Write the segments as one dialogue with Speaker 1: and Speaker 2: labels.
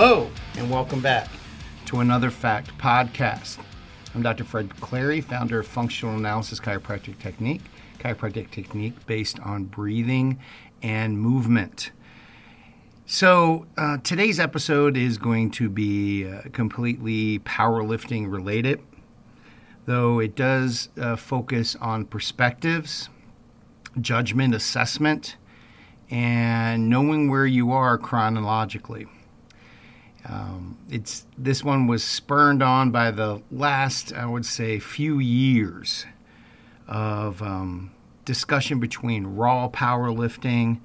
Speaker 1: Hello, and welcome back to another Fact Podcast. I'm Dr. Fred Clary, founder of Functional Analysis Chiropractic Technique, chiropractic technique based on breathing and movement. So, uh, today's episode is going to be uh, completely powerlifting related, though it does uh, focus on perspectives, judgment, assessment, and knowing where you are chronologically. Um, it's this one was spurned on by the last, I would say, few years of um, discussion between raw powerlifting,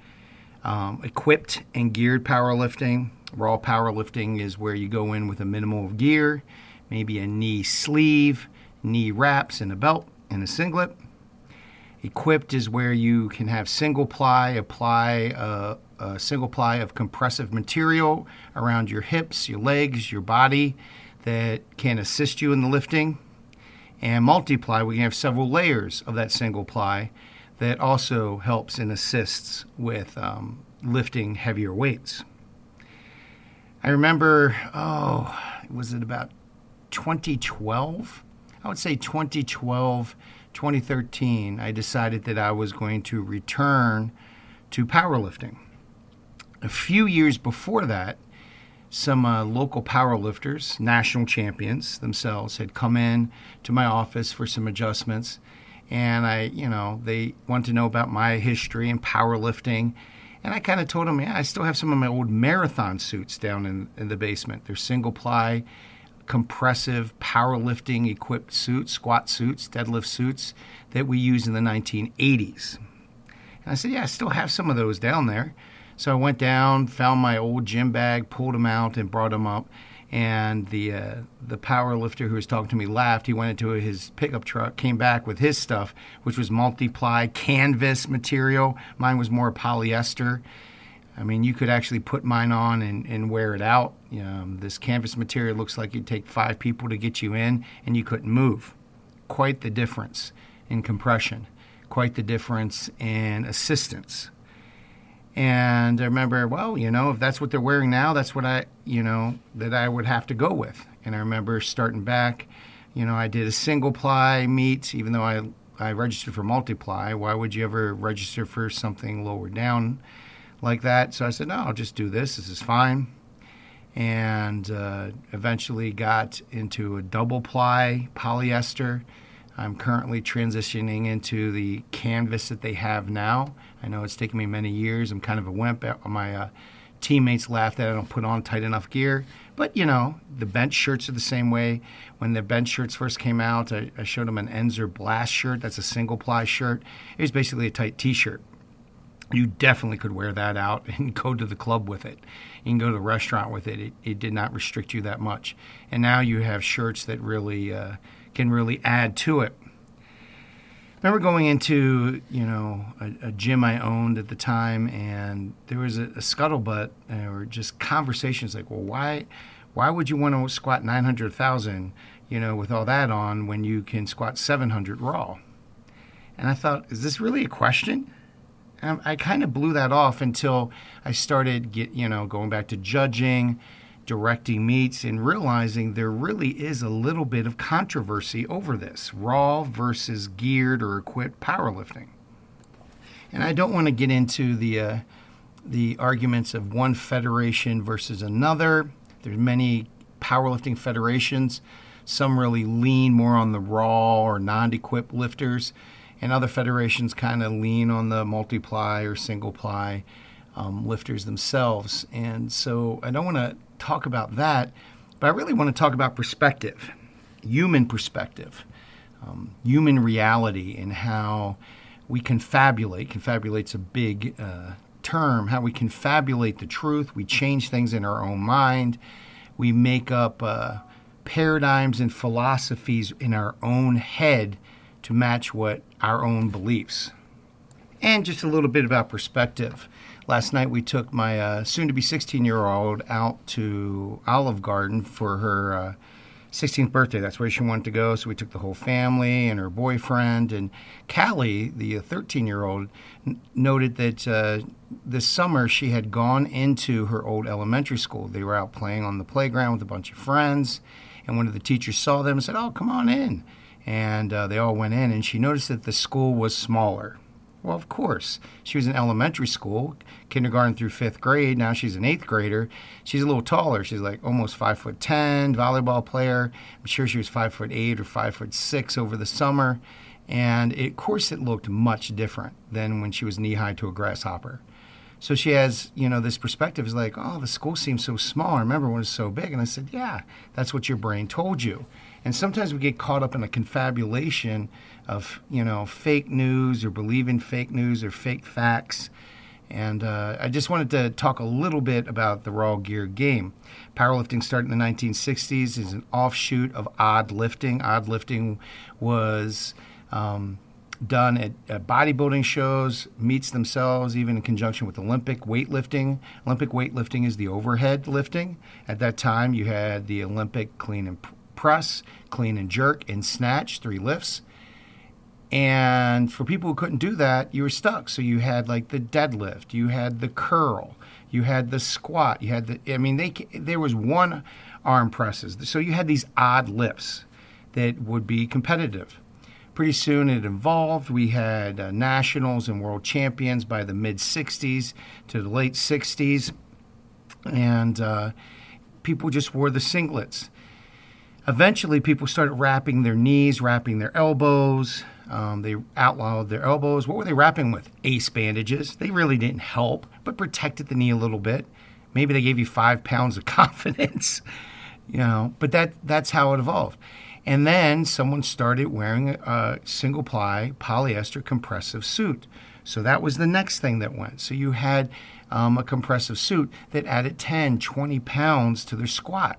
Speaker 1: um, equipped and geared powerlifting. Raw powerlifting is where you go in with a minimal of gear, maybe a knee sleeve, knee wraps, and a belt and a singlet. Equipped is where you can have single ply, apply a, a, single ply of compressive material around your hips, your legs, your body that can assist you in the lifting. And multiply, we can have several layers of that single ply that also helps and assists with um, lifting heavier weights. I remember, oh, was it about 2012? I would say 2012 2013, I decided that I was going to return to powerlifting. A few years before that, some uh, local powerlifters, national champions themselves, had come in to my office for some adjustments. And I, you know, they wanted to know about my history in powerlifting. And I kind of told them, yeah, I still have some of my old marathon suits down in, in the basement. They're single ply compressive powerlifting equipped suits, squat suits, deadlift suits that we used in the 1980s. And I said, Yeah, I still have some of those down there. So I went down, found my old gym bag, pulled them out, and brought them up. And the uh, the power lifter who was talking to me laughed. He went into his pickup truck, came back with his stuff, which was multiply canvas material. Mine was more polyester. I mean, you could actually put mine on and, and wear it out. Um, this canvas material looks like it'd take five people to get you in, and you couldn't move. Quite the difference in compression, quite the difference in assistance. And I remember, well, you know, if that's what they're wearing now, that's what I, you know, that I would have to go with. And I remember starting back, you know, I did a single ply meet, even though I, I registered for multiply. Why would you ever register for something lower down? like that. So I said, no, I'll just do this. This is fine. And uh, eventually got into a double ply polyester. I'm currently transitioning into the canvas that they have now. I know it's taken me many years. I'm kind of a wimp. My uh, teammates laugh that I don't put on tight enough gear. But, you know, the bench shirts are the same way. When the bench shirts first came out, I, I showed them an Inzer Blast shirt. That's a single ply shirt. It was basically a tight t shirt you definitely could wear that out and go to the club with it. You can go to the restaurant with it. It, it did not restrict you that much. And now you have shirts that really uh, can really add to it. I remember going into you know a, a, gym I owned at the time, and there was a, a scuttlebutt or just conversations like, well, why why would you want to squat nine hundred thousand, you know, with all that on when you can squat seven hundred raw? And I thought, is this really a question? And I kind of blew that off until I started get you know going back to judging, directing meets, and realizing there really is a little bit of controversy over this raw versus geared or equipped powerlifting. And I don't want to get into the uh, the arguments of one federation versus another. There's many powerlifting federations. Some really lean more on the raw or non-equipped lifters and other federations kind of lean on the multiply or single ply um, lifters themselves. And so I don't want to talk about that, but I really want to talk about perspective, human perspective, um, human reality, and how we confabulate. Confabulate's a big uh, term. How we confabulate the truth. We change things in our own mind. We make up uh, paradigms and philosophies in our own head to match what our own beliefs. And just a little bit about perspective. Last night we took my uh, soon to be 16 year old out to Olive Garden for her uh, 16th birthday. That's where she wanted to go. So we took the whole family and her boyfriend. And Callie, the 13 year old, n- noted that uh, this summer she had gone into her old elementary school. They were out playing on the playground with a bunch of friends. And one of the teachers saw them and said, Oh, come on in. And uh, they all went in. And she noticed that the school was smaller. Well, of course. She was in elementary school, kindergarten through fifth grade. Now she's an eighth grader. She's a little taller. She's like almost five foot ten, volleyball player. I'm sure she was five foot eight or five foot six over the summer. And it, of course, it looked much different than when she was knee high to a grasshopper. So she has, you know, this perspective is like, oh, the school seems so small. I remember when it was so big. And I said, yeah, that's what your brain told you. And sometimes we get caught up in a confabulation of, you know, fake news or believing fake news or fake facts. And uh, I just wanted to talk a little bit about the raw gear game. Powerlifting started in the 1960s is an offshoot of odd lifting. Odd lifting was um, done at, at, bodybuilding shows, meets themselves, even in conjunction with Olympic weightlifting. Olympic weightlifting is the overhead lifting. At that time, you had the Olympic clean and press, clean and jerk, and snatch, three lifts. And for people who couldn't do that, you were stuck. So you had like the deadlift, you had the curl, you had the squat, you had the. I mean, they there was one arm presses. So you had these odd lifts that would be competitive. Pretty soon it evolved. We had uh, nationals and world champions by the mid 60s to the late 60s. And uh, people just wore the singlets. Eventually, people started wrapping their knees, wrapping their elbows. Um, they outlawed their elbows. What were they wrapping with? Ace bandages. They really didn't help, but protected the knee a little bit. Maybe they gave you five pounds of confidence, you know. But that that's how it evolved. And then someone started wearing a single ply polyester compressive suit. So that was the next thing that went. So you had um, a compressive suit that added 10, 20 pounds to their squat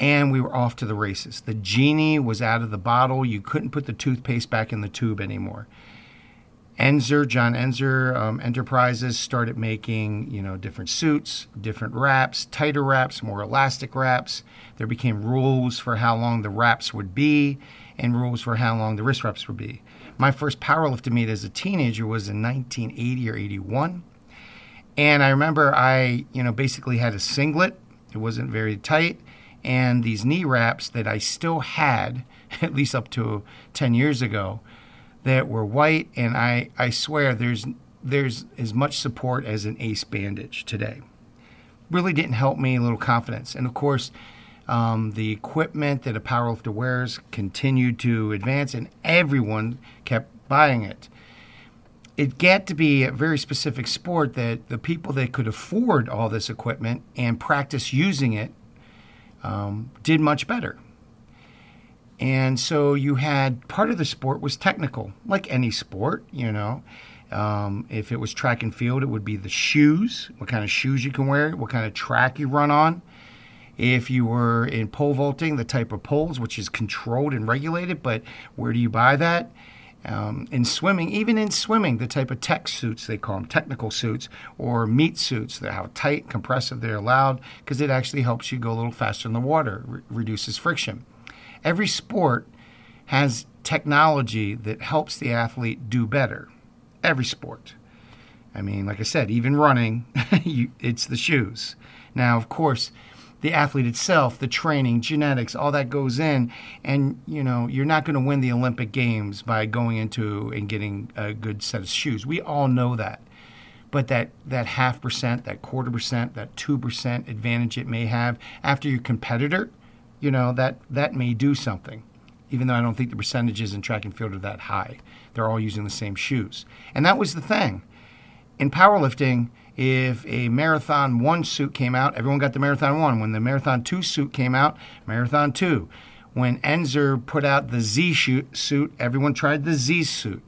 Speaker 1: and we were off to the races. The genie was out of the bottle. You couldn't put the toothpaste back in the tube anymore. Inzer, John Inzer um, Enterprises started making, you know, different suits, different wraps, tighter wraps, more elastic wraps. There became rules for how long the wraps would be and rules for how long the wrist wraps would be. My first powerlifting meet as a teenager was in 1980 or 81. And I remember I, you know, basically had a singlet. It wasn't very tight and these knee wraps that I still had, at least up to 10 years ago, that were white. And I, I swear there's, there's as much support as an ace bandage today. Really didn't help me a little confidence. And of course, um, the equipment that a powerlifter wears continued to advance, and everyone kept buying it. It got to be a very specific sport that the people that could afford all this equipment and practice using it um, did much better. And so you had part of the sport was technical, like any sport, you know. Um, if it was track and field, it would be the shoes, what kind of shoes you can wear, what kind of track you run on. If you were in pole vaulting, the type of poles, which is controlled and regulated, but where do you buy that? Um, in swimming, even in swimming, the type of tech suits they call them, technical suits or meat suits, that how tight, compressive they're allowed, because it actually helps you go a little faster in the water, re- reduces friction. Every sport has technology that helps the athlete do better. Every sport. I mean, like I said, even running, you, it's the shoes. Now, of course, the athlete itself, the training, genetics, all that goes in. And, you know, you're not going to win the Olympic Games by going into and getting a good set of shoes. We all know that. But that, that half percent, that quarter percent, that 2% advantage it may have after your competitor, you know, that, that may do something. Even though I don't think the percentages in track and field are that high. They're all using the same shoes. And that was the thing. In powerlifting, if a Marathon 1 suit came out, everyone got the Marathon 1. When the Marathon 2 suit came out, Marathon 2. When Inzer put out the Z suit, everyone tried the Z suit.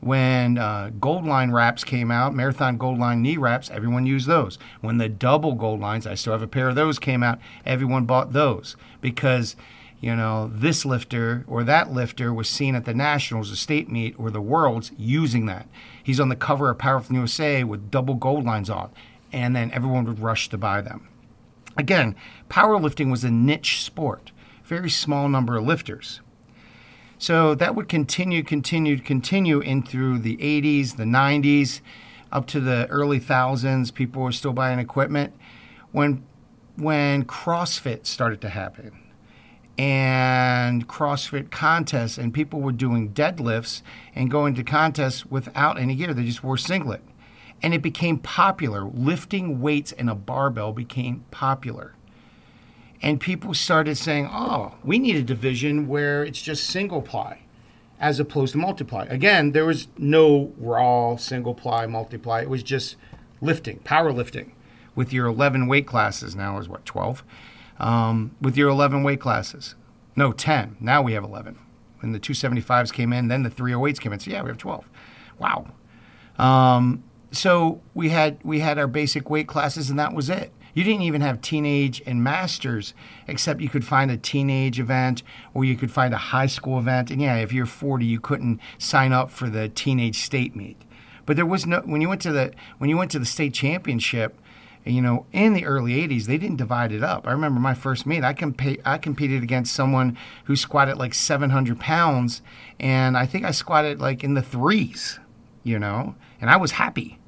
Speaker 1: When uh, Goldline wraps came out, Marathon gold line knee wraps, everyone used those. When the double gold lines, I still have a pair of those, came out, everyone bought those because you know, this lifter or that lifter was seen at the Nationals, the state meet, or the Worlds using that. He's on the cover of Powerlifting USA with double gold lines on, and then everyone would rush to buy them. Again, powerlifting was a niche sport. very small number of lifters. So that would continue, continue, continue in through the 80s, the 90s, up to the early thousands. People were still buying equipment. When when CrossFit started to happen and CrossFit contests, and people were doing deadlifts and going to contests without any gear, they just wore singlet. And it became popular. Lifting weights in a barbell became popular and people started saying, "Oh, we need a division where it's just single ply." As opposed to multiply. Again, there was no raw single ply, multiply. It was just lifting, powerlifting, with your 11 weight classes. Now is what 12, um, with your 11 weight classes. No, 10. Now we have 11. When the 275s came in, then the 308s came in. So yeah, we have 12. Wow. Um, so we had we had our basic weight classes, and that was it. You didn't even have teenage and masters, except you could find a teenage event or you could find a high school event. And yeah, if you're 40, you couldn't sign up for the teenage state meet. But there was no when you went to the when you went to the state championship, you know, in the early 80s, they didn't divide it up. I remember my first meet, I, comp- I competed against someone who squatted like 700 pounds, and I think I squatted like in the threes, you know, and I was happy.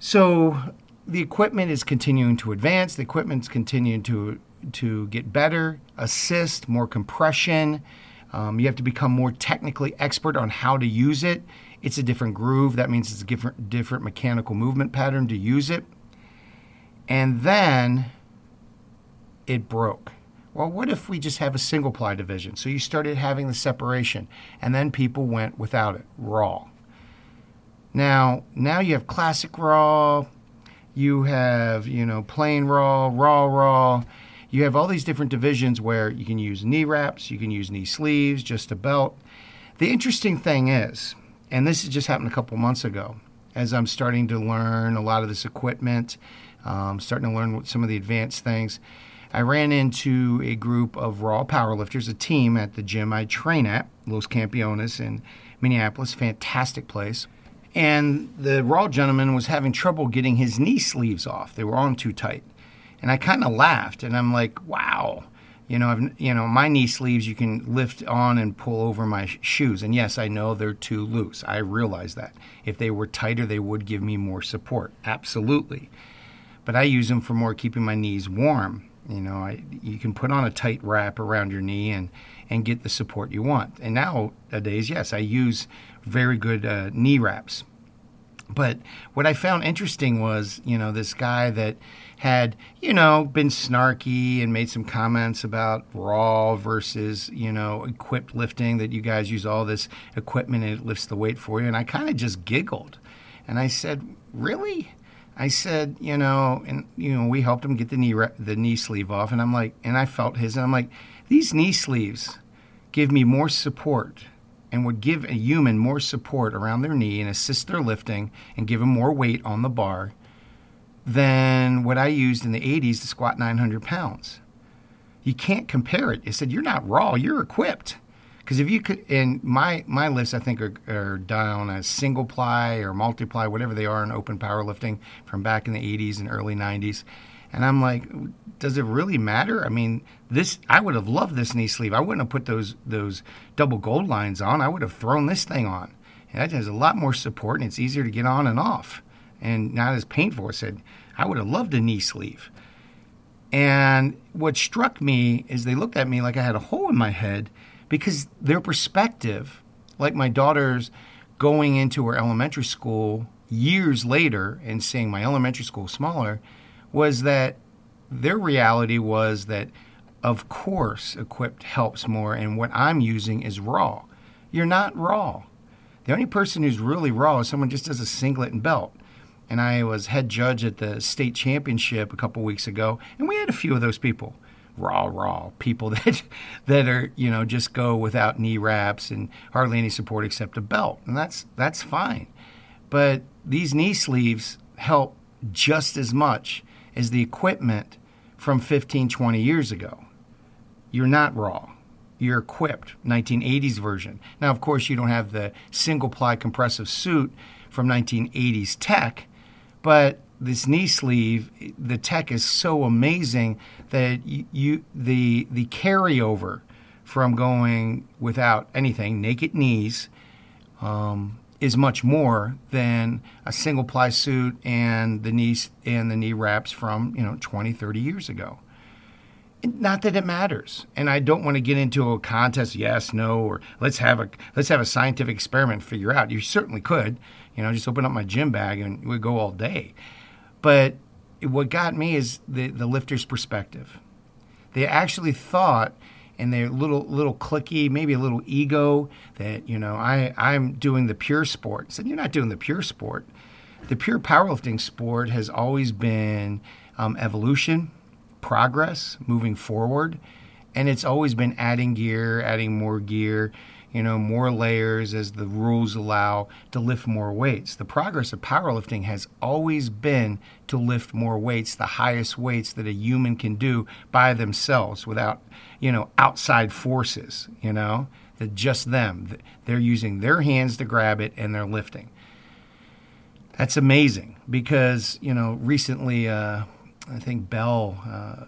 Speaker 1: So the equipment is continuing to advance. The equipment's continuing to to get better, assist, more compression. Um, you have to become more technically expert on how to use it. It's a different groove. That means it's a different different mechanical movement pattern to use it. And then it broke. Well, what if we just have a single ply division? So you started having the separation, and then people went without it, raw. Now, now you have classic raw, you have, you know, plain raw, raw raw. You have all these different divisions where you can use knee wraps, you can use knee sleeves, just a belt. The interesting thing is, and this has just happened a couple months ago, as I'm starting to learn a lot of this equipment, um, starting to learn some of the advanced things. I ran into a group of raw powerlifters, a team at the gym I train at, Los Campeones in Minneapolis, fantastic place and the raw gentleman was having trouble getting his knee sleeves off. They were on too tight, and I kind of laughed, and I'm like, "Wow." You know, I've, you know, my knee sleeves you can lift on and pull over my sh- shoes. And yes, I know they're too loose. I realize that. If they were tighter, they would give me more support. Absolutely. But I use them for more keeping my knees warm. You know, I, you can put on a tight wrap around your knee and, and get the support you want. And nowadays, yes, I use very good uh, knee wraps. But what I found interesting was, you know, this guy that had, you know, been snarky and made some comments about raw versus, you know, equipped lifting, that you guys use all this equipment and it lifts the weight for you. And I kind of just giggled. And I said, Really? I said, you know, and you know, we helped him get the knee the knee sleeve off, and I'm like, and I felt his, and I'm like, these knee sleeves give me more support and would give a human more support around their knee and assist their lifting and give them more weight on the bar than what I used in the 80s to squat 900 pounds. You can't compare it. It said, You're not raw, you're equipped. Because if you could, and my, my lifts, I think, are, are done as single ply or multiply, whatever they are in open powerlifting from back in the 80s and early 90s. And I'm like, does it really matter? I mean, this I would have loved this knee sleeve. I wouldn't have put those those double gold lines on. I would have thrown this thing on. And that has a lot more support and it's easier to get on and off. And not as painful. I said, I would have loved a knee sleeve. And what struck me is they looked at me like I had a hole in my head because their perspective, like my daughter's going into her elementary school years later and seeing my elementary school smaller, was that their reality was that, of course, equipped helps more, and what I'm using is raw. You're not raw. The only person who's really raw is someone just does a singlet and belt. And I was head judge at the state championship a couple weeks ago, and we had a few of those people raw, raw people that that are you know just go without knee wraps and hardly any support except a belt, and that's that's fine. But these knee sleeves help just as much as the equipment from 15, 20 years ago. You're not raw. You're equipped, 1980s version. Now, of course, you don't have the single ply compressive suit from 1980s tech, but this knee sleeve, the tech is so amazing that you, you the the carryover from going without anything, naked knees, um, is much more than a single ply suit and the knees and the knee wraps from you know 20, 30 years ago. Not that it matters, and I don't want to get into a contest. Yes, no, or let's have a let's have a scientific experiment. Figure out. You certainly could. You know, just open up my gym bag and we go all day. But what got me is the, the lifter's perspective. They actually thought and their little little clicky, maybe a little ego that, you know, I, I'm doing the pure sport. I said, You're not doing the pure sport. The pure powerlifting sport has always been um, evolution, progress, moving forward, and it's always been adding gear, adding more gear, you know, more layers as the rules allow to lift more weights. The progress of powerlifting has always been to lift more weights, the highest weights that a human can do by themselves without, you know, outside forces, you know, that just them. They're using their hands to grab it and they're lifting. That's amazing because, you know, recently, uh, I think Bell, uh,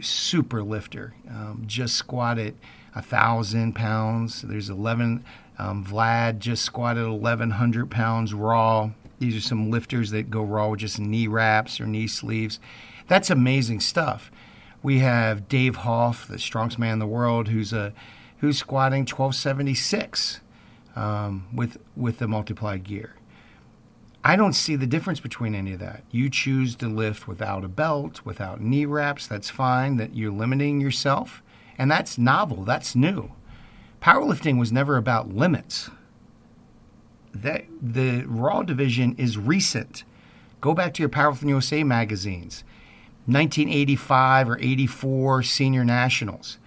Speaker 1: super lifter, um, just squatted a thousand pounds. There's 11. Um, Vlad just squatted 1,100 pounds raw. These are some lifters that go raw with just knee wraps or knee sleeves. That's amazing stuff. We have Dave Hoff, the strongest man in the world, who's a who's squatting 1276 um, with with the multiplied gear. I don't see the difference between any of that. You choose to lift without a belt, without knee wraps. That's fine. That you're limiting yourself. And that's novel, that's new. Powerlifting was never about limits. That the Raw division is recent. Go back to your Powerlifting USA magazines. 1985 or 84 senior nationals.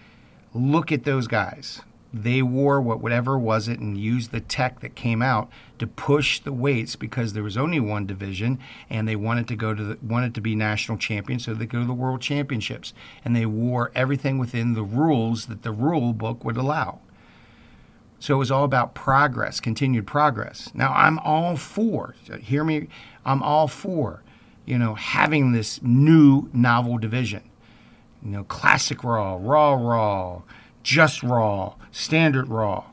Speaker 1: Look at those guys they wore what whatever was it and used the tech that came out to push the weights because there was only one division and they wanted to go to the, wanted to be national champions so they go to the world championships. And they wore everything within the rules that the rule book would allow. So it was all about progress continued progress. Now i'm all for hear me i'm all for you know having this new novel division. You know classic raw raw raw just raw, standard raw,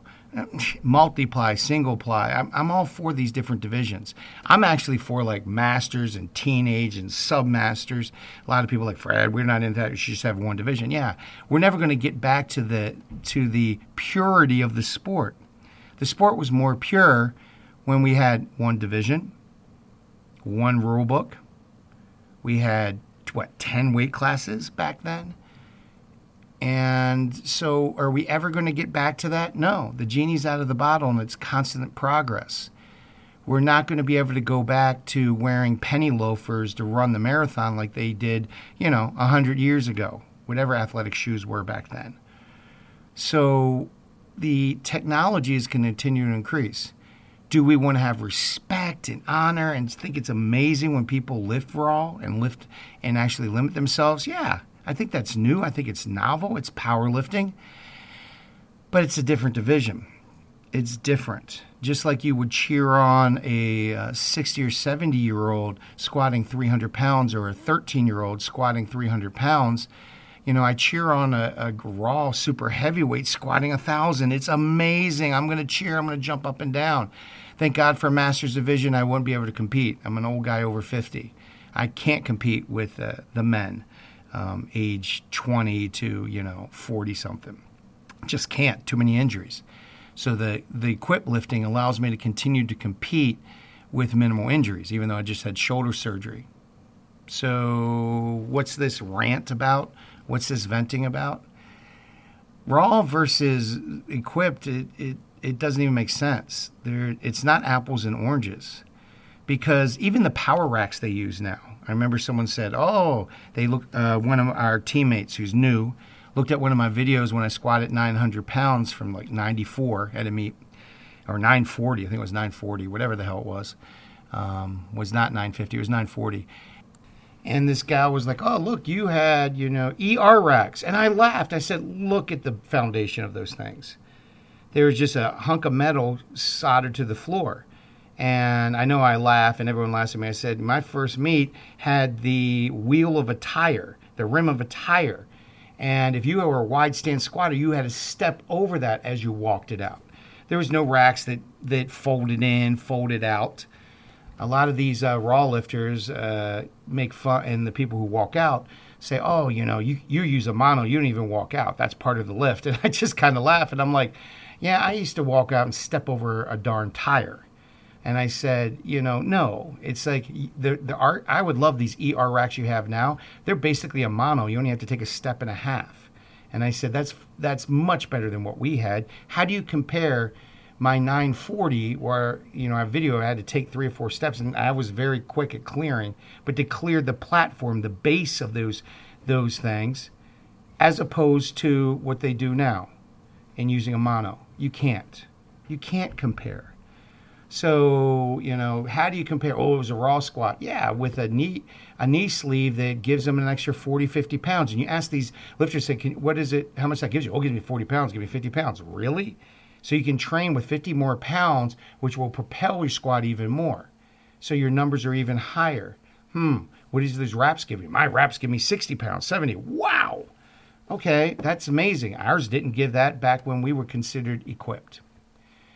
Speaker 1: multiply, single ply. I'm, I'm, all for these different divisions. I'm actually for like masters and teenage and sub masters. A lot of people like Fred, we're not into that. You should just have one division. Yeah, we're never going to get back to the to the purity of the sport. The sport was more pure when we had one division, one rule book. We had what ten weight classes back then and so, are we ever going to get back to that? No. The genie's out of the bottle and it's constant progress. We're not going to be able to go back to wearing penny loafers to run the marathon like they did, you know, 100 years ago, whatever athletic shoes were back then. So, the technology is going to continue to increase. Do we want to have respect and honor and think it's amazing when people lift raw and lift and actually limit themselves? Yeah, I think that's new. I think it's novel. It's powerlifting, but it's a different division. It's different. Just like you would cheer on a uh, 60 or 70 year old squatting 300 pounds or a 13 year old squatting 300 pounds. You know, I cheer on a, a raw super heavyweight squatting a thousand. It's amazing. I'm going to cheer. I'm going to jump up and down. Thank God for Masters Division. I won't be able to compete. I'm an old guy over 50. I can't compete with uh, the men um, age 20 to you know 40 something. Just can't. Too many injuries. So the the equip lifting allows me to continue to compete with minimal injuries, even though I just had shoulder surgery. So what's this rant about? What's this venting about? Raw versus equipped, it, it, it doesn't even make sense. There, it's not apples and oranges because even the power racks they use now, I remember someone said, "Oh, they looked." Uh, one of our teammates who's new looked at one of my videos when I squatted 900 pounds from like 94 at a meet, or 940. I think it was 940, whatever the hell it was. Um, was not 950. It was 940. And this guy was like, "Oh, look, you had you know ER racks," and I laughed. I said, "Look at the foundation of those things. There was just a hunk of metal soldered to the floor." And I know I laugh, and everyone laughs at me. I said, My first meet had the wheel of a tire, the rim of a tire. And if you were a wide stance squatter, you had to step over that as you walked it out. There was no racks that, that folded in, folded out. A lot of these uh, raw lifters uh, make fun, and the people who walk out say, "Oh, you know, you you use a mono, you don't even walk out. That's part of the lift." And I just kind of laugh, and I'm like, "Yeah, I used to walk out and step over a darn tire." And I said, you know, no, it's like the the art. I would love these ER racks you have now. They're basically a mono. You only have to take a step and a half. And I said, that's that's much better than what we had. How do you compare? my 940 where you know a video I had to take three or four steps and I was very quick at clearing but to clear the platform the base of those those things as opposed to what they do now in using a mono you can't you can't compare so you know how do you compare oh it was a raw squat yeah with a knee a knee sleeve that gives them an extra 40 50 pounds and you ask these lifters say Can, what is it how much that gives you oh give me 40 pounds give me 50 pounds really so you can train with 50 more pounds, which will propel your squat even more. So your numbers are even higher. Hmm, what does these reps give you? My reps give me 60 pounds, 70. Wow. Okay, that's amazing. Ours didn't give that back when we were considered equipped.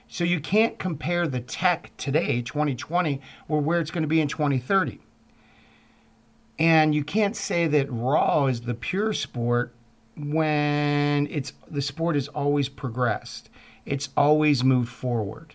Speaker 1: So you can't compare the tech today, 2020, or where it's going to be in 2030. And you can't say that raw is the pure sport when it's the sport has always progressed it's always moved forward.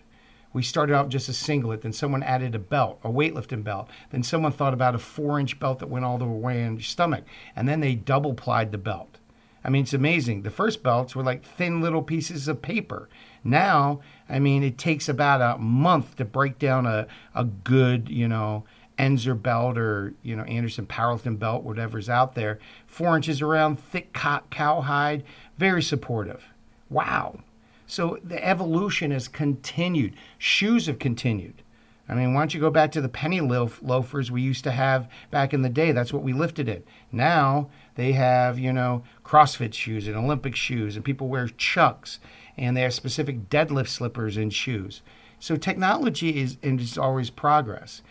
Speaker 1: We started out just a singlet, then someone added a belt, a weightlifting belt. Then someone thought about a four inch belt that went all the way in your stomach. And then they double plied the belt. I mean, it's amazing. The first belts were like thin little pieces of paper. Now, I mean, it takes about a month to break down a, a good, you know, Inzer belt or, you know, Anderson powerlifting belt, whatever's out there. Four inches around, thick cowhide, very supportive. Wow. So the evolution has continued. Shoes have continued. I mean, why don't you go back to the penny loaf, loafers we used to have back in the day? That's what we lifted in. Now they have, you know, CrossFit shoes and Olympic shoes, and people wear chucks, and they have specific deadlift slippers and shoes. So technology is, and it's always progress.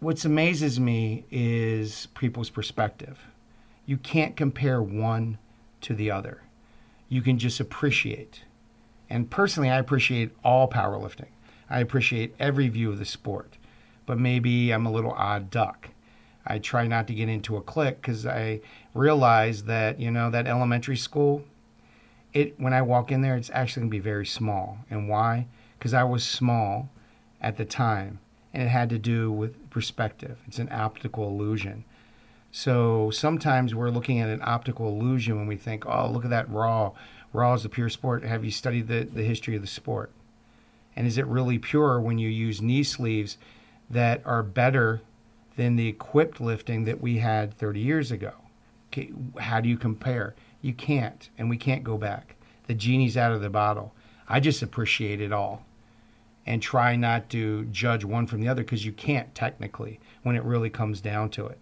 Speaker 1: What amazes me is people's perspective. You can't compare one to the other. You can just appreciate. And personally, I appreciate all powerlifting. I appreciate every view of the sport, but maybe I'm a little odd duck. I try not to get into a clique because I realize that you know that elementary school, it when I walk in there, it's actually gonna be very small. And why? Because I was small at the time, and it had to do with perspective. It's an optical illusion. So sometimes we're looking at an optical illusion when we think, oh, look at that raw raw is a pure sport. Have you studied the, the history of the sport? And is it really pure when you use knee sleeves that are better than the equipped lifting that we had 30 years ago? How do you compare? You can't, and we can't go back. The genie's out of the bottle. I just appreciate it all and try not to judge one from the other because you can't technically when it really comes down to it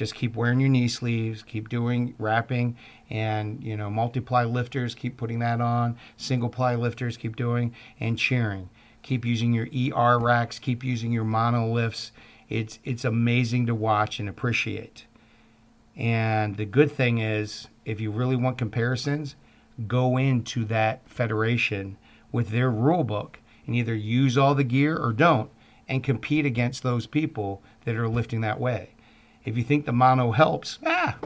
Speaker 1: just keep wearing your knee sleeves, keep doing wrapping, and you know multiply lifters, keep putting that on. Single ply lifters, keep doing, and cheering. Keep using your ER racks, keep using your mono lifts. It's it's amazing to watch and appreciate. And the good thing is, if you really want comparisons, go into that federation with their rule book and either use all the gear or don't, and compete against those people that are lifting that way if you think the mono helps, ah,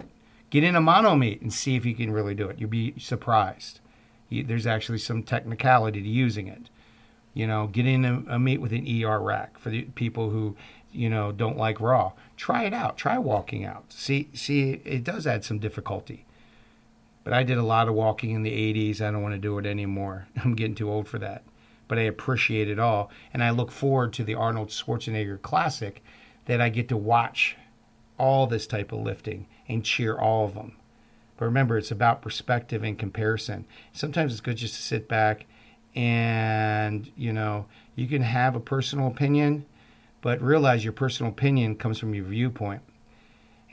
Speaker 1: get in a mono meet and see if you can really do it. You'll be surprised. You, there's actually some technicality to using it. You know, get in a, a meet with an ER rack for the people who, you know, don't like raw. Try it out. Try walking out. See, see, it does add some difficulty. But I did a lot of walking in the 80s. I don't want to do it anymore. I'm getting too old for that. But I appreciate it all. And I look forward to the Arnold Schwarzenegger Classic that I get to watch all this type of lifting and cheer all of them. But remember, it's about perspective and comparison. Sometimes it's good just to sit back and, you know, you can have a personal opinion, but realize your personal opinion comes from your viewpoint.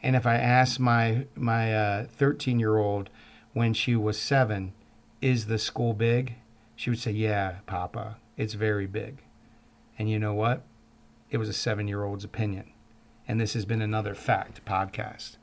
Speaker 1: And if I ask my my 13 uh, year old when she was seven, is the school big? She would say, Yeah, Papa, it's very big. And you know what? it was a seven year old's opinion. And this has been another fact podcast.